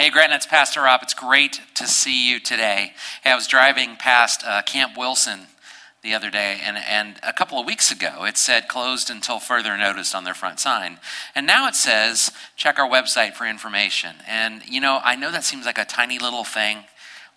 Hey, Gretna, it's Pastor Rob. It's great to see you today. Hey, I was driving past uh, Camp Wilson the other day, and, and a couple of weeks ago it said closed until further notice on their front sign. And now it says check our website for information. And, you know, I know that seems like a tiny little thing,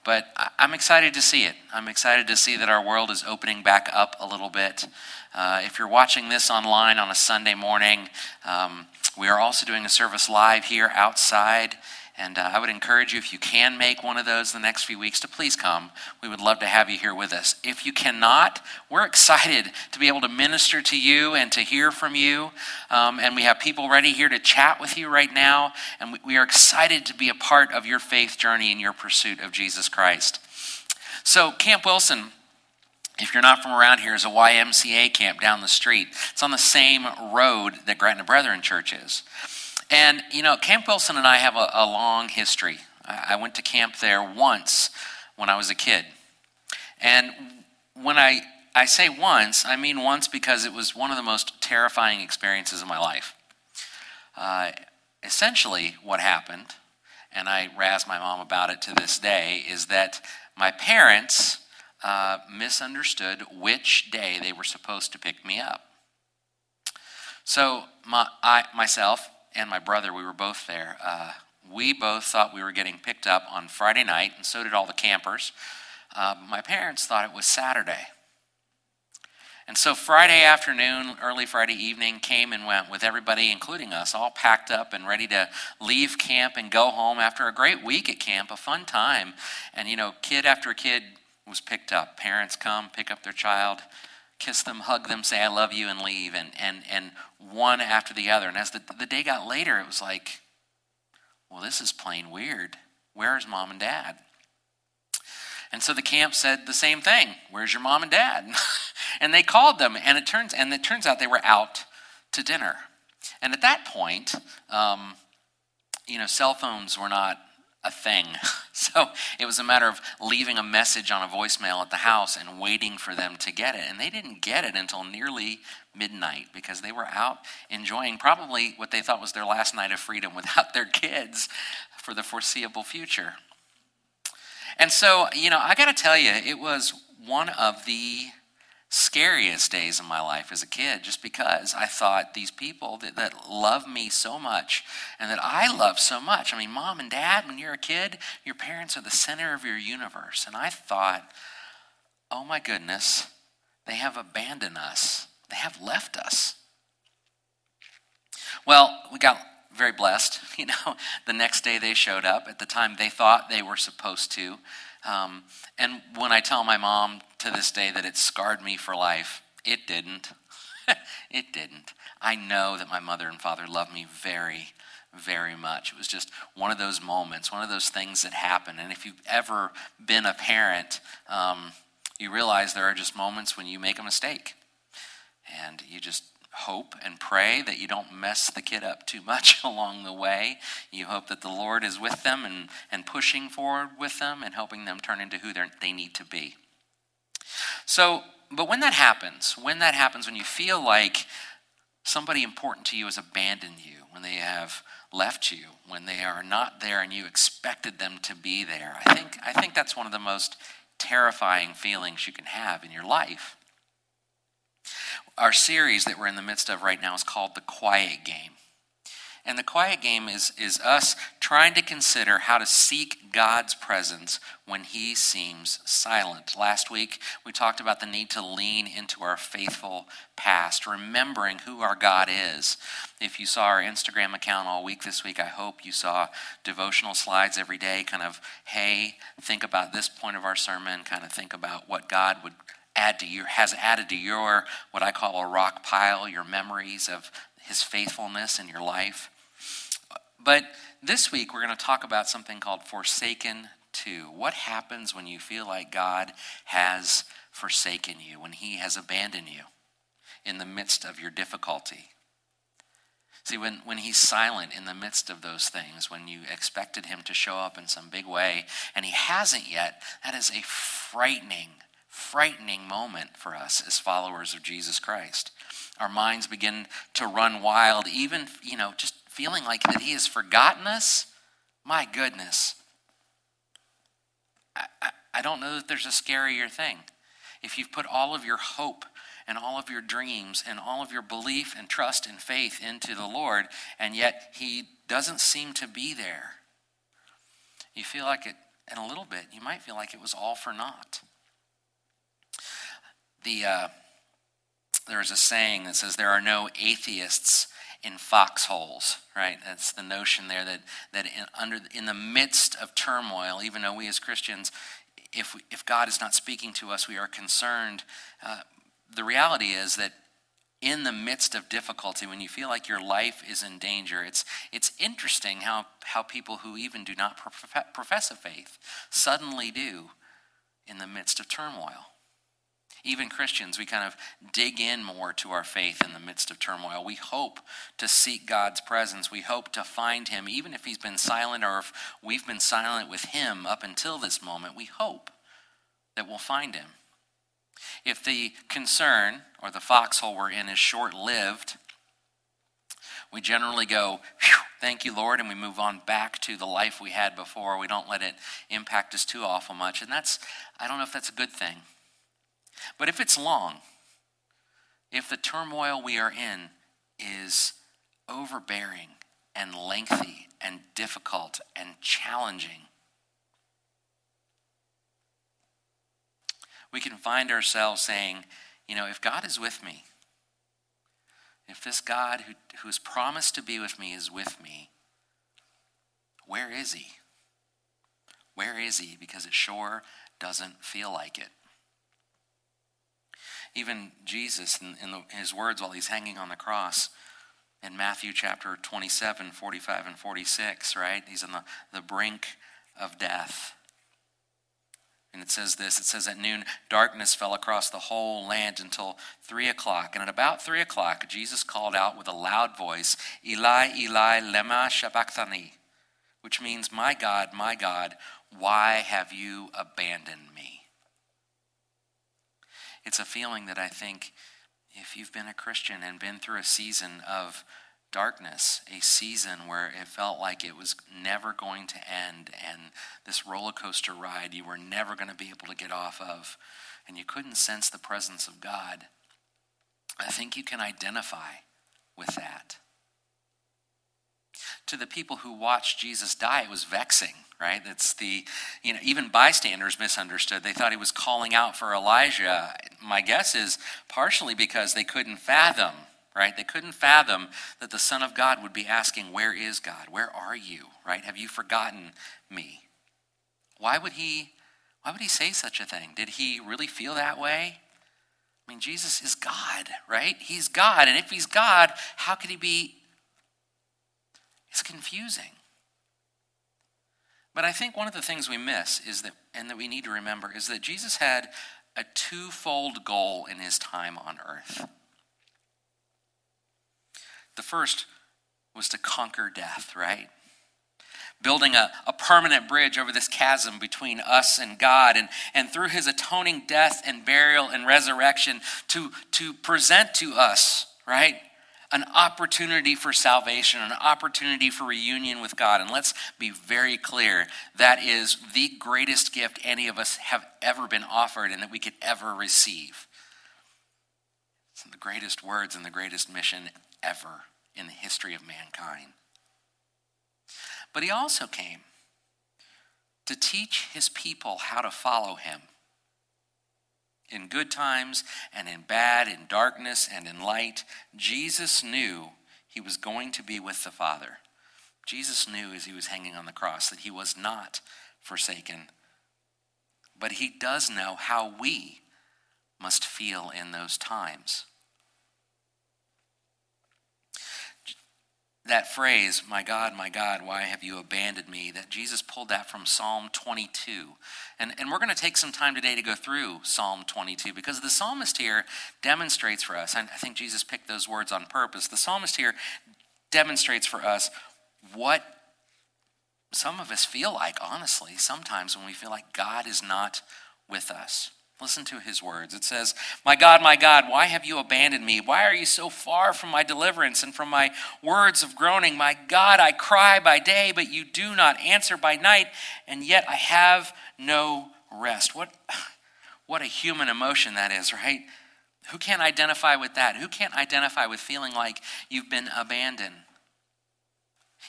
but I'm excited to see it. I'm excited to see that our world is opening back up a little bit. Uh, if you're watching this online on a Sunday morning, um, we are also doing a service live here outside. And uh, I would encourage you, if you can make one of those the next few weeks, to please come. We would love to have you here with us. If you cannot, we're excited to be able to minister to you and to hear from you. Um, and we have people ready here to chat with you right now. And we, we are excited to be a part of your faith journey and your pursuit of Jesus Christ. So, Camp Wilson if you're not from around here, is a YMCA camp down the street. It's on the same road that Gretna Brethren Church is. And, you know, Camp Wilson and I have a, a long history. I, went to camp there once when I was a kid. And when I, I say once, I mean once because it was one of the most terrifying experiences of my life. Uh, essentially, what happened, and I razz my mom about it to this day, is that my parents uh, misunderstood which day they were supposed to pick me up. So, my, I, myself, and my brother, we were both there. Uh, we both thought we were getting picked up on Friday night, and so did all the campers. Uh, my parents thought it was Saturday. And so Friday afternoon, early Friday evening came and went with everybody, including us, all packed up and ready to leave camp and go home after a great week at camp, a fun time. And, you know, kid after kid was picked up. Parents come, pick up their child kiss them, hug them, say I love you, and leave, and, and, and one after the other. And as the, the day got later, it was like, well, this is plain weird. Where's mom and dad? And so the camp said the same thing. Where's your mom and dad? and they called them, and it turns and it turns out they were out to dinner. And at that point, um, you know, cell phones were not a thing. So it was a matter of leaving a message on a voicemail at the house and waiting for them to get it. And they didn't get it until nearly midnight because they were out enjoying probably what they thought was their last night of freedom without their kids for the foreseeable future. And so, you know, I got to tell you, it was one of the scariest days of my life as a kid just because I thought these people that, that love me so much and that I love so much. I mean, mom and dad, when you're a kid, your parents are the center of your universe. And I thought, oh my goodness, they have abandoned us, they have left us. Well, we got very blessed. You know, the next day they showed up at the time they thought they were supposed to. Um, and when I tell my mom to this day that it scarred me for life, it didn't. it didn't. I know that my mother and father loved me very, very much. It was just one of those moments, one of those things that happen. And if you've ever been a parent, um, you realize there are just moments when you make a mistake. And you just hope and pray that you don't mess the kid up too much along the way. You hope that the Lord is with them and, and pushing forward with them and helping them turn into who they need to be. So, but when that happens, when that happens, when you feel like somebody important to you has abandoned you, when they have left you, when they are not there and you expected them to be there, I think, I think that's one of the most terrifying feelings you can have in your life. Our series that we're in the midst of right now is called The Quiet Game. And the quiet game is, is us trying to consider how to seek God's presence when He seems silent. Last week, we talked about the need to lean into our faithful past, remembering who our God is. If you saw our Instagram account all week this week, I hope you saw devotional slides every day, kind of, hey, think about this point of our sermon, kind of think about what God would add to your has added to your what I call a rock pile, your memories of his faithfulness in your life. But this week we're going to talk about something called forsaken to. What happens when you feel like God has forsaken you, when he has abandoned you in the midst of your difficulty? See, when, when he's silent in the midst of those things, when you expected him to show up in some big way and he hasn't yet, that is a frightening frightening moment for us as followers of Jesus Christ. Our minds begin to run wild, even, you know, just feeling like that He has forgotten us My goodness. I, I, I don't know that there's a scarier thing. If you've put all of your hope and all of your dreams and all of your belief and trust and faith into the Lord, and yet He doesn't seem to be there, you feel like it, in a little bit, you might feel like it was all for naught. The, uh, there's a saying that says there are no atheists in foxholes, right? That's the notion there that, that in, under, in the midst of turmoil, even though we as Christians, if, we, if God is not speaking to us, we are concerned. Uh, the reality is that in the midst of difficulty, when you feel like your life is in danger, it's, it's interesting how, how people who even do not profess a faith suddenly do in the midst of turmoil. Even Christians, we kind of dig in more to our faith in the midst of turmoil. We hope to seek God's presence. We hope to find Him, even if He's been silent or if we've been silent with Him up until this moment. We hope that we'll find Him. If the concern or the foxhole we're in is short lived, we generally go, thank you, Lord, and we move on back to the life we had before. We don't let it impact us too awful much. And that's, I don't know if that's a good thing. But if it's long, if the turmoil we are in is overbearing and lengthy and difficult and challenging, we can find ourselves saying, you know, if God is with me, if this God who, has promised to be with me is with me, where is he? Where is he? Because it sure doesn't feel like it. Even Jesus, in, in the, his words while he's hanging on the cross, in Matthew chapter 27, 45, and 46, right? He's on the, the brink of death. And it says this it says, At noon, darkness fell across the whole land until three o'clock. And at about three o'clock, Jesus called out with a loud voice, Eli, Eli, lema sabachthani, which means, My God, my God, why have you abandoned me? It's a feeling that I think if you've been a Christian and been through a season of darkness, a season where it felt like it was never going to end, and this roller coaster ride you were never going to be able to get off of, and you couldn't sense the presence of God, I think you can identify with that. To the people who watched Jesus die, it was vexing, right? That's the, you know, even bystanders misunderstood. They thought he was calling out for Elijah. My guess is partially because they couldn't fathom, right? They couldn't fathom that the Son of God would be asking, Where is God? Where are you, right? Have you forgotten me? Why would he? Why would he say such a thing? Did he really feel that way? I mean, Jesus is God, right? He's God. And if he's God, how could he be it's confusing. But I think one of the things we miss is that, and that we need to remember, is that Jesus had a twofold goal in his time on earth. The first was to conquer death, right? Building a, a permanent bridge over this chasm between us and God, and, and through his atoning death and burial and resurrection, to, to present to us, right, an opportunity for salvation, an opportunity for reunion with God. And let's be very clear that is the greatest gift any of us have ever been offered and that we could ever receive. It's the greatest words and the greatest mission ever in the history of mankind. But he also came to teach his people how to follow him in good times and in bad, in darkness and in light, Jesus knew he was going to be with the Father. Jesus knew as he was hanging on the cross that he was not forsaken. But he does know how we must feel in those times. That phrase, my God, my God, why have you abandoned me, that Jesus pulled that from Psalm 22. And, and we're going to take some time today to go through Psalm 22 because the psalmist here demonstrates for us, and I think Jesus picked those words on purpose. The psalmist here demonstrates for us what some of us feel like, honestly, sometimes when we feel like God is not with us. Listen to his words. It says, My God, my God, why have you abandoned me? Why are you so far from my deliverance and from my words of groaning? My God, I cry by day, but you do not answer by night, and yet I have no rest. What, what a human emotion that is, right? Who can't identify with that? Who can't identify with feeling like you've been abandoned?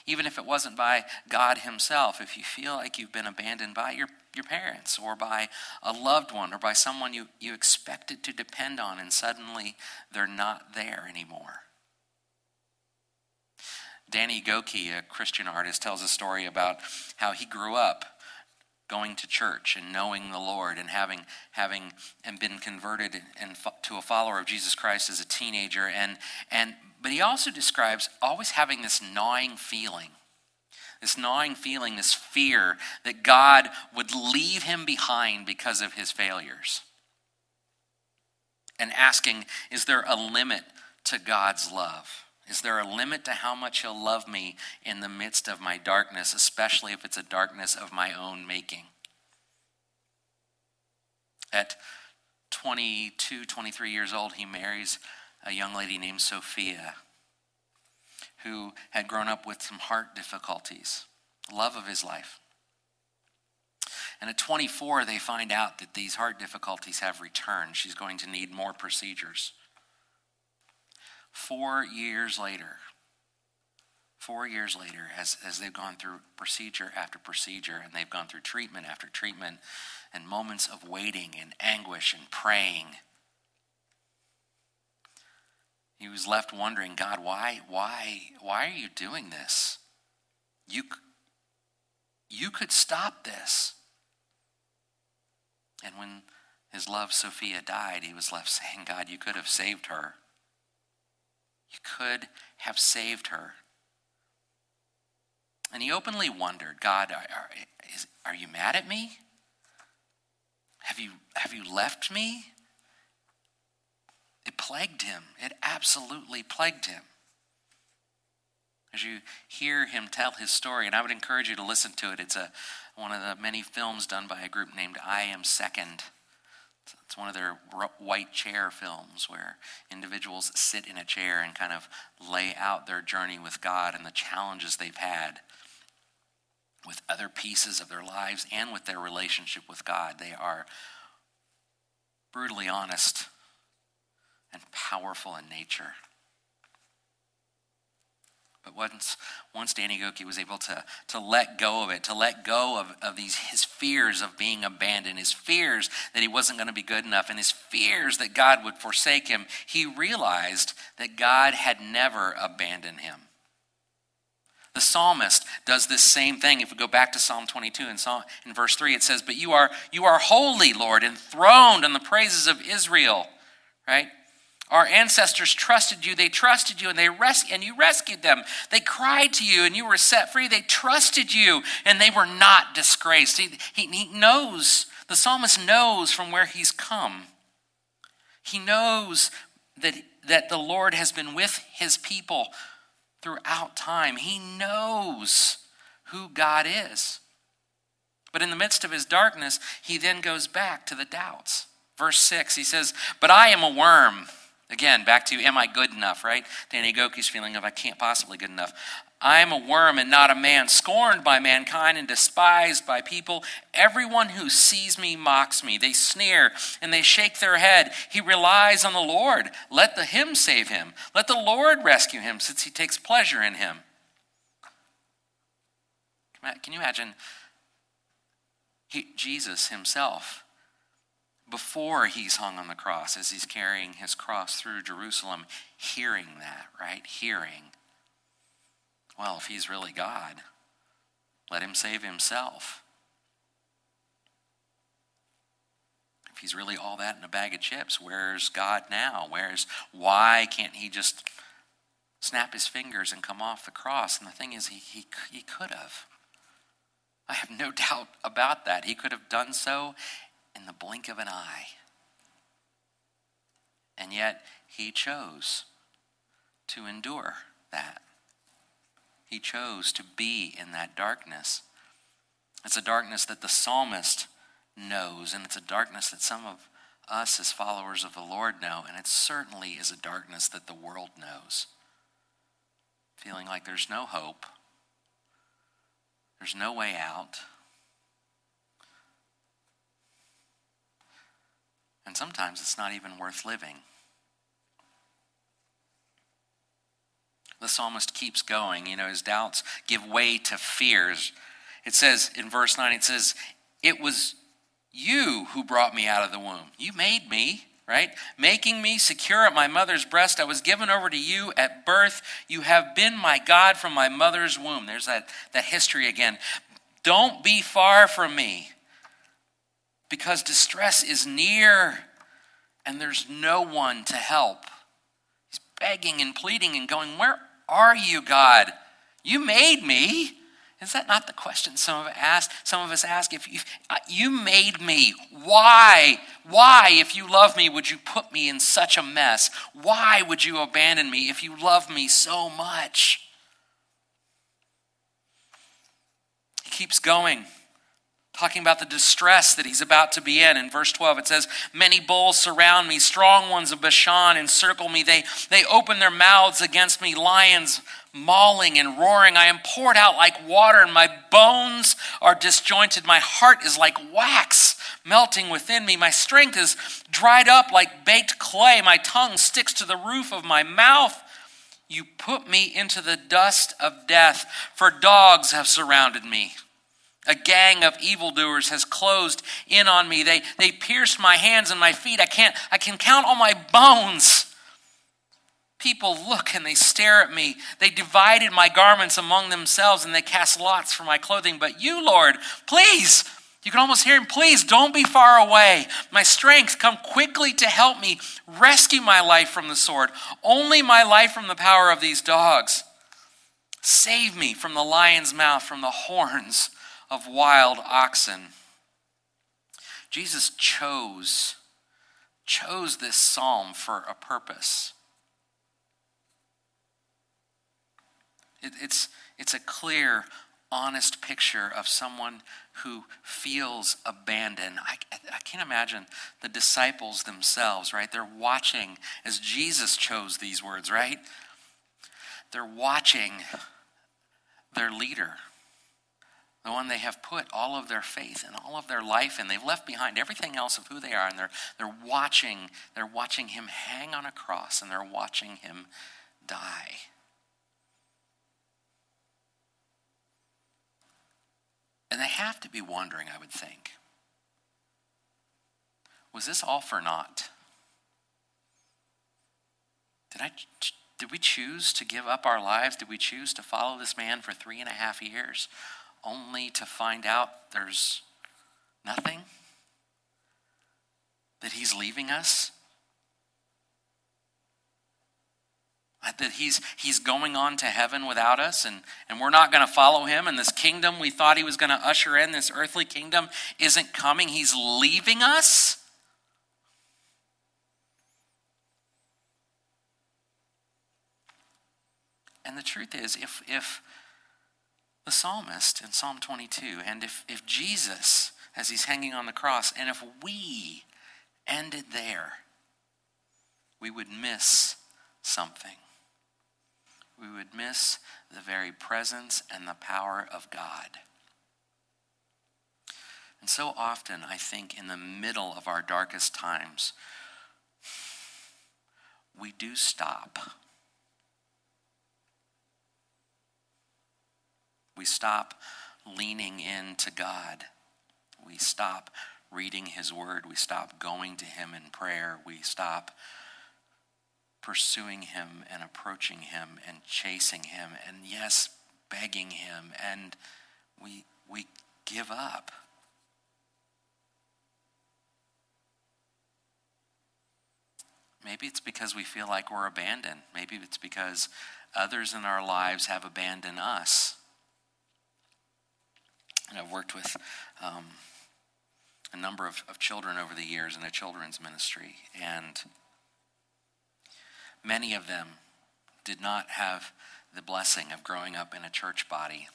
Even if it wasn't by God Himself, if you feel like you've been abandoned by your, your parents or by a loved one or by someone you, you expected to depend on and suddenly they're not there anymore. Danny Gokey, a Christian artist, tells a story about how he grew up going to church and knowing the Lord and having having and been converted and to a follower of Jesus Christ as a teenager and and but he also describes always having this gnawing feeling. This gnawing feeling, this fear that God would leave him behind because of his failures. And asking, is there a limit to God's love? Is there a limit to how much He'll love me in the midst of my darkness, especially if it's a darkness of my own making? At 22, 23 years old, he marries a young lady named Sophia who had grown up with some heart difficulties, love of his life. And at 24, they find out that these heart difficulties have returned. She's going to need more procedures. Four years later, four years later, as, as they've gone through procedure after procedure, and they've gone through treatment after treatment, and moments of waiting and anguish and praying, he was left wondering, God, why, why, why are you doing this? You, you could stop this. And when his love, Sophia, died, he was left saying, God, you could have saved her. You could have saved her. And he openly wondered, God, are, are, is, are you mad at me? Have you, have you left me? It plagued him. It absolutely plagued him. As you hear him tell his story, and I would encourage you to listen to it. It's a, one of the many films done by a group named I Am Second. It's one of their white chair films where individuals sit in a chair and kind of lay out their journey with God and the challenges they've had with other pieces of their lives and with their relationship with God. They are brutally honest and powerful in nature. But once, once Danny Gokey was able to, to let go of it, to let go of, of these his fears of being abandoned, his fears that he wasn't going to be good enough, and his fears that God would forsake him, he realized that God had never abandoned him. The psalmist does this same thing. If we go back to Psalm 22 and Psalm, in verse 3, it says, But you are you are holy, Lord, enthroned on the praises of Israel. Right? Our ancestors trusted you. They trusted you and they res- and you rescued them. They cried to you and you were set free. They trusted you and they were not disgraced. He, he, he knows, the psalmist knows from where he's come. He knows that, that the Lord has been with his people throughout time. He knows who God is. But in the midst of his darkness, he then goes back to the doubts. Verse 6, he says, But I am a worm Again, back to am I good enough, right? Danny Gokey's feeling of I can't possibly good enough. I am a worm and not a man, scorned by mankind and despised by people. Everyone who sees me mocks me. They sneer and they shake their head. He relies on the Lord. Let the him save him. Let the Lord rescue him, since he takes pleasure in him. Can you imagine he, Jesus himself? Before he's hung on the cross, as he's carrying his cross through Jerusalem, hearing that, right? Hearing. Well, if he's really God, let him save himself. If he's really all that in a bag of chips, where's God now? Where's why can't he just snap his fingers and come off the cross? And the thing is, he, he, he could have. I have no doubt about that. He could have done so, in the blink of an eye. And yet, he chose to endure that. He chose to be in that darkness. It's a darkness that the psalmist knows, and it's a darkness that some of us as followers of the Lord know, and it certainly is a darkness that the world knows. Feeling like there's no hope, there's no way out. And sometimes it's not even worth living. The psalmist keeps going. You know, his doubts give way to fears. It says in verse 9, it says, It was you who brought me out of the womb. You made me, right? Making me secure at my mother's breast. I was given over to you at birth. You have been my God from my mother's womb. There's that, that history again. Don't be far from me because distress is near and there's no one to help. He's begging and pleading and going, Where are you, God? You made me. Is that not the question some of us ask? Some of us ask, if you, uh, you made me, why? Why, if you love me, would you put me in such a mess? Why would you abandon me if you love me so much? He keeps going talking about the distress that he's about to be in. In verse 12, it says, Many bulls surround me, strong ones of Bashan encircle me. They, they open their mouths against me, lions mauling and roaring. I am poured out like water, and my bones are disjointed. My heart is like wax melting within me. My strength is dried up like baked clay. My tongue sticks to the roof of my mouth. You put me into the dust of death, for dogs have surrounded me. A gang of evildoers has closed in on me. They, they pierced my hands and my feet. I can't, I can count all my bones. People look and they stare at me. They divided my garments among themselves and they cast lots for my clothing. But you, Lord, please, you can almost hear him, please don't be far away. My strength, come quickly to help me. Rescue my life from the sword, only my life from the power of these dogs. Save me from the lion's mouth, from the horns of wild oxen. Jesus chose chose this psalm for a purpose. It, it's, it's a clear, honest picture of someone who feels abandoned. I, I can't imagine the disciples themselves, right? They're watching as Jesus chose these words, right? They're watching their leader the one they have put all of their faith and all of their life in. They've left behind everything else of who they are, and they're, they're watching, they're watching him hang on a cross and they're watching him die. And they have to be wondering, I would think. Was this all for naught? Did I did we choose to give up our lives? Did we choose to follow this man for three and a half years? Only to find out there's nothing? That he's leaving us? Uh, that he's, he's going on to heaven without us and, and we're not going to follow him, and this kingdom we thought he was going to usher in, this earthly kingdom, isn't coming. He's leaving us? And the truth is, if, if the psalmist in Psalm 22. And if, if Jesus, as he's hanging on the cross, and if we ended there, we would miss something. We would miss the very presence and the power of God. And so often, I think, in the middle of our darkest times, we do stop We stop leaning into God. We stop reading His Word. We stop going to Him in prayer. We stop pursuing Him and approaching Him and chasing Him and, yes, begging Him. And we, we give up. Maybe it's because we feel like we're abandoned. Maybe it's because others in our lives have abandoned us. And I've worked with um, a number of, of children over the years in a children's ministry, and many of them did not have the blessing of growing up in a church body.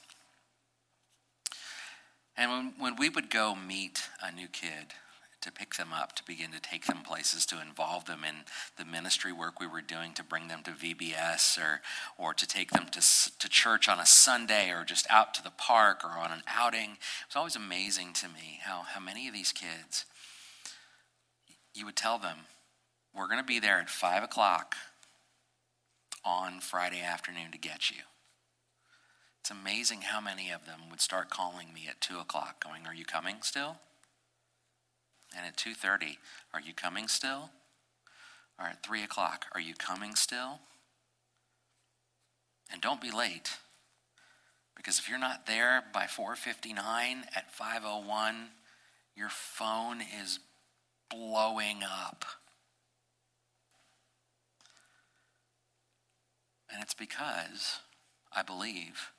And when, when we would go meet a new kid, to pick them up, to begin to take them places, to involve them in the ministry work we were doing, to bring them to VBS or, or to take them to, to church on a Sunday or just out to the park or on an outing. It was always amazing to me how, how many of these kids, you would tell them, we're going to be there at 5 o'clock on Friday afternoon to get you. It's amazing how many of them would start calling me at 2 o'clock, going, Are you coming still? And at 2.30, Are you coming still? Or at 3 o'clock, Are you coming still? And don't be late. Because if you're not there by 4:59 at 5:01, your phone is blowing up. And it's because I believe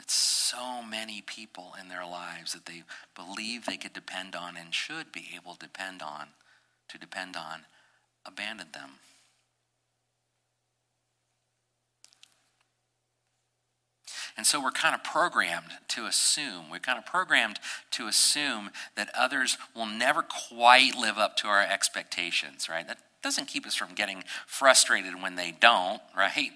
that so many people in their lives that they believe they could depend on and should be able to depend on to depend on abandoned them. And so we're kind of programmed to assume, we're kind of programmed to assume that others will never quite live up to our expectations, right? That doesn't keep us from getting frustrated when they don't, right?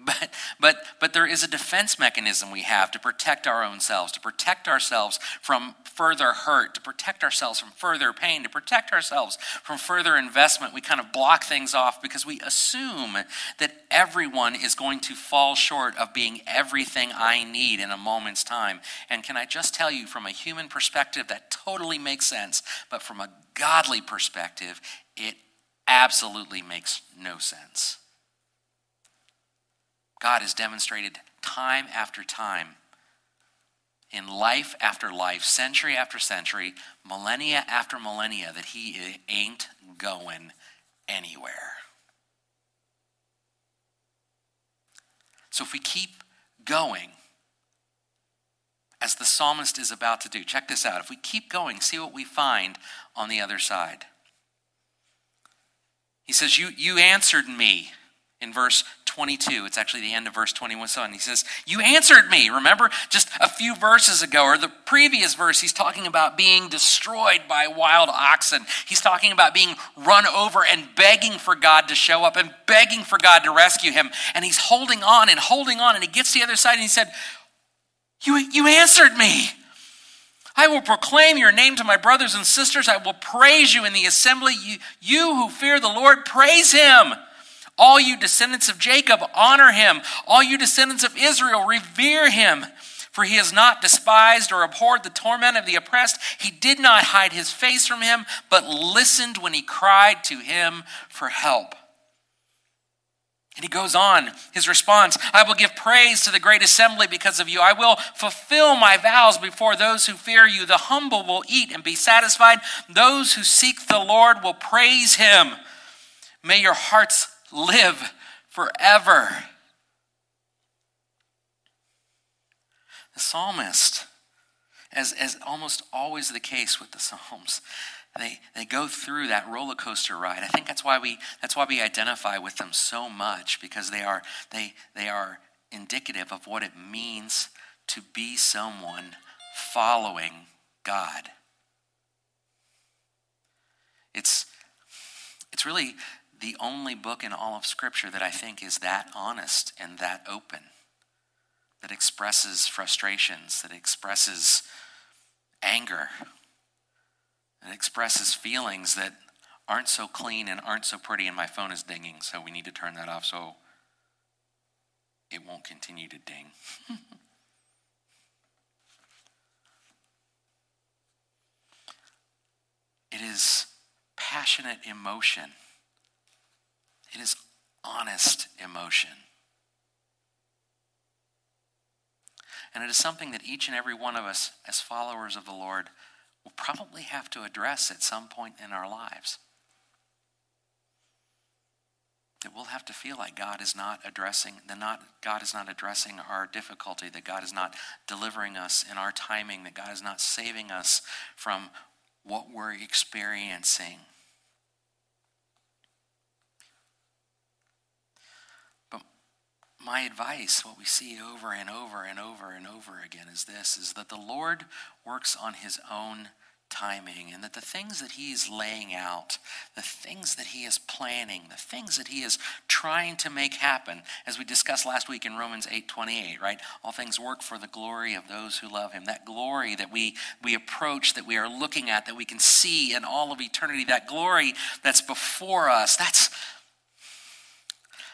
But, but, but there is a defense mechanism we have to protect our own selves, to protect ourselves from further hurt, to protect ourselves from further pain, to protect ourselves from further investment. We kind of block things off because we assume that everyone is going to fall short of being everything I need in a moment's time. And can I just tell you, from a human perspective, that totally makes sense. But from a godly perspective, it absolutely makes no sense. God has demonstrated time after time in life after life, century after century, millennia after millennia, that He ain't going anywhere. So if we keep going, as the psalmist is about to do, check this out. If we keep going, see what we find on the other side. He says, You, you answered me in verse 22. It's actually the end of verse 21. So, and he says, You answered me. Remember, just a few verses ago, or the previous verse, he's talking about being destroyed by wild oxen. He's talking about being run over and begging for God to show up and begging for God to rescue him. And he's holding on and holding on. And he gets to the other side and he said, You, you answered me. I will proclaim your name to my brothers and sisters. I will praise you in the assembly. You, you who fear the Lord, praise him. All you descendants of Jacob, honor him. All you descendants of Israel, revere him. For he has not despised or abhorred the torment of the oppressed. He did not hide his face from him, but listened when he cried to him for help. And he goes on, his response I will give praise to the great assembly because of you. I will fulfill my vows before those who fear you. The humble will eat and be satisfied. Those who seek the Lord will praise him. May your hearts live forever. The psalmist, as, as almost always the case with the Psalms, they, they go through that roller coaster ride. I think that's why we that's why we identify with them so much because they are they they are indicative of what it means to be someone following God. It's it's really the only book in all of Scripture that I think is that honest and that open, that expresses frustrations, that expresses anger, that expresses feelings that aren't so clean and aren't so pretty, and my phone is dinging, so we need to turn that off so it won't continue to ding. it is passionate emotion it is honest emotion. And it is something that each and every one of us, as followers of the Lord, will probably have to address at some point in our lives. That we'll have to feel like God is not addressing that not God is not addressing our difficulty, that God is not delivering us in our timing, that God is not saving us from what we're experiencing. My advice, what we see over and over and over and over again is this is that the Lord works on his own timing and that the things that he is laying out, the things that he is planning, the things that he is trying to make happen, as we discussed last week in Romans 8:28, right? All things work for the glory of those who love him. That glory that we we approach, that we are looking at, that we can see in all of eternity, that glory that's before us. That's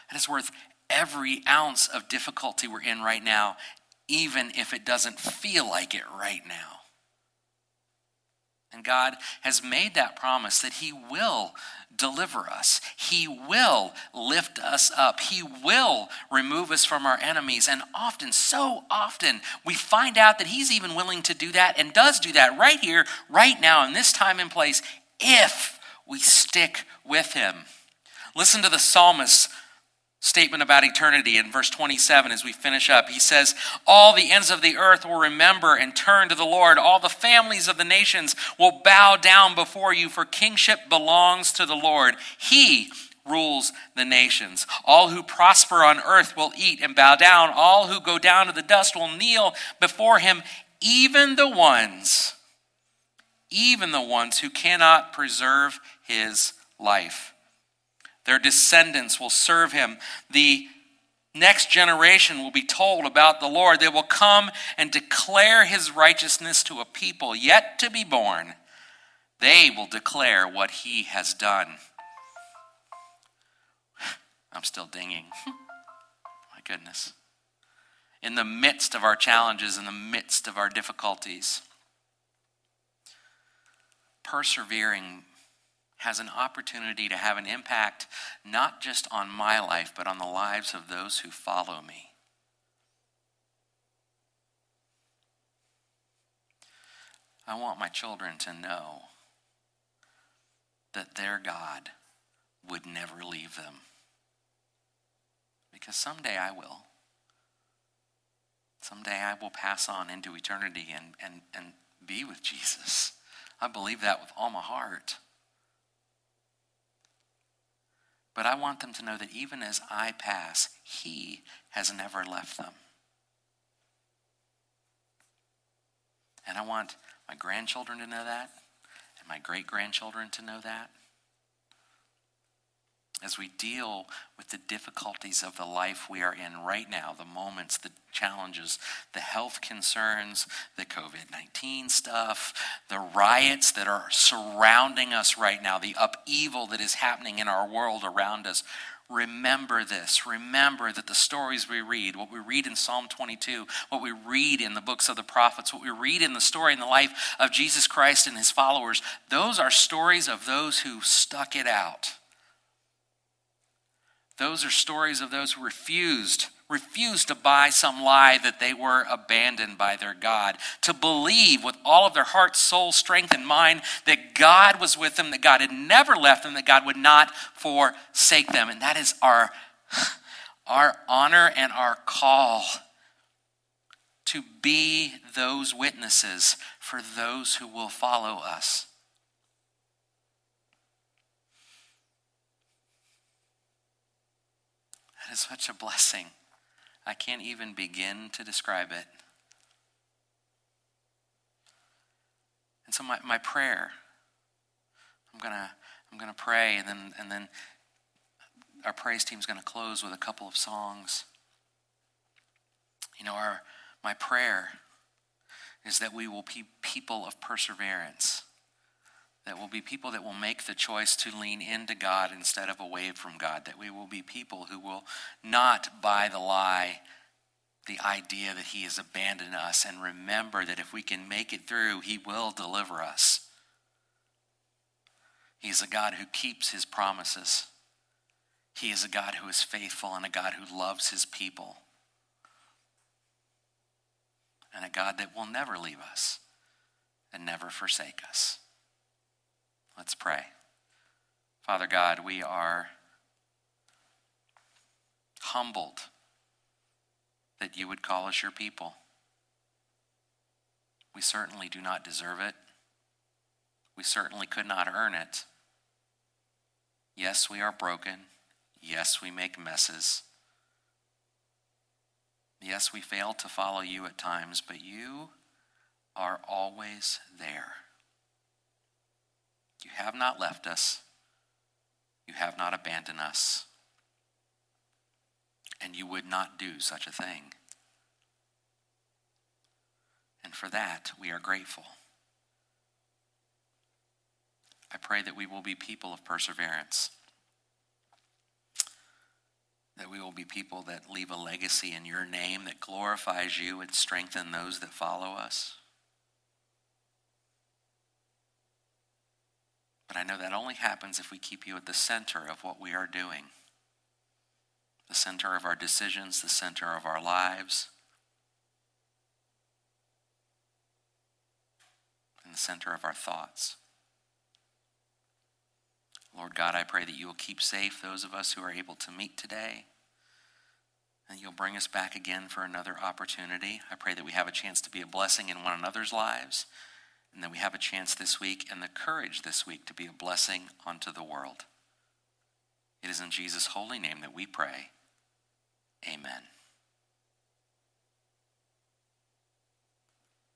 that is worth every ounce of difficulty we're in right now, even if it doesn't feel like it right now. And God has made that promise that He will deliver us. He will lift us up. He will remove us from our enemies. And often, so often, we find out that He's even willing to do that and does do that right here, right now, in this time and place, if we stick with Him. Listen to the psalmist's statement about eternity in verse 27 as we finish up. He says, All the ends of the earth will remember and turn to the Lord. All the families of the nations will bow down before you, for kingship belongs to the Lord. He rules the nations. All who prosper on earth will eat and bow down. All who go down to the dust will kneel before him, even the ones, even the ones who cannot preserve his life. Their descendants will serve him. The next generation will be told about the Lord. They will come and declare his righteousness to a people yet to be born. They will declare what he has done. I'm still dinging. My goodness. In the midst of our challenges, in the midst of our difficulties, persevering has an opportunity to have an impact not just on my life, but on the lives of those who follow me. I want my children to know that their God would never leave them. Because someday I will. Someday I will pass on into eternity and, and, and be with Jesus. I believe that with all my heart. But I want them to know that even as I pass, He has never left them. And I want my grandchildren to know that, and my great grandchildren to know that as we deal with the difficulties of the life we are in right now, the moments, the challenges, the health concerns, the COVID 19 stuff, the riots that are surrounding us right now, the upheaval that is happening in our world around us. Remember this. Remember that the stories we read, what we read in Psalm 22, what we read in the books of the prophets, what we read in the story in the life of Jesus Christ and his followers, those are stories of those who stuck it out those are stories of those who refused, refused to buy some lie that they were abandoned by their God, to believe with all of their heart, soul, strength, and mind that God was with them, that God had never left them, that God would not forsake them. And that is our, our honor and our call to be those witnesses for those who will follow us. That is such a blessing. I can't even begin to describe it. And so my, my prayer, I'm gonna I'm gonna pray and then and then our praise team's gonna close with a couple of songs. You know, our my prayer is that we will be people of perseverance that will be people that will make the choice to lean into God instead of away from God. That we will be people who will not buy the lie, the idea that He has abandoned us, and remember that if we can make it through, He will deliver us. He is a God who keeps His promises. He is a God who is faithful and a God who loves His people. And a God that will never leave us and never forsake us. Let's pray. Father God, we are humbled that you would call us your people. We certainly do not deserve it. We certainly could not earn it. Yes, we are broken. Yes, we make messes. Yes, we fail to follow you at times, but you are always there. You have not left us. You have not abandoned us. And you would not do such a thing. And for that, we are grateful. I pray that we will be people of perseverance, that we will be people that leave a legacy in your name that glorifies you and strengthen those that follow us. But I know that only happens if we keep you at the center of what we are doing, the center of our decisions, the center of our lives, and the center of our thoughts. Lord God, I pray that you will keep safe those of us who are able to meet today. And you'll bring us back again for another opportunity. I pray that we have a chance to be a blessing in one another's lives, and that we have a chance this week and the courage this week to be a blessing unto the world. It is in Jesus' holy name that we pray. Amen.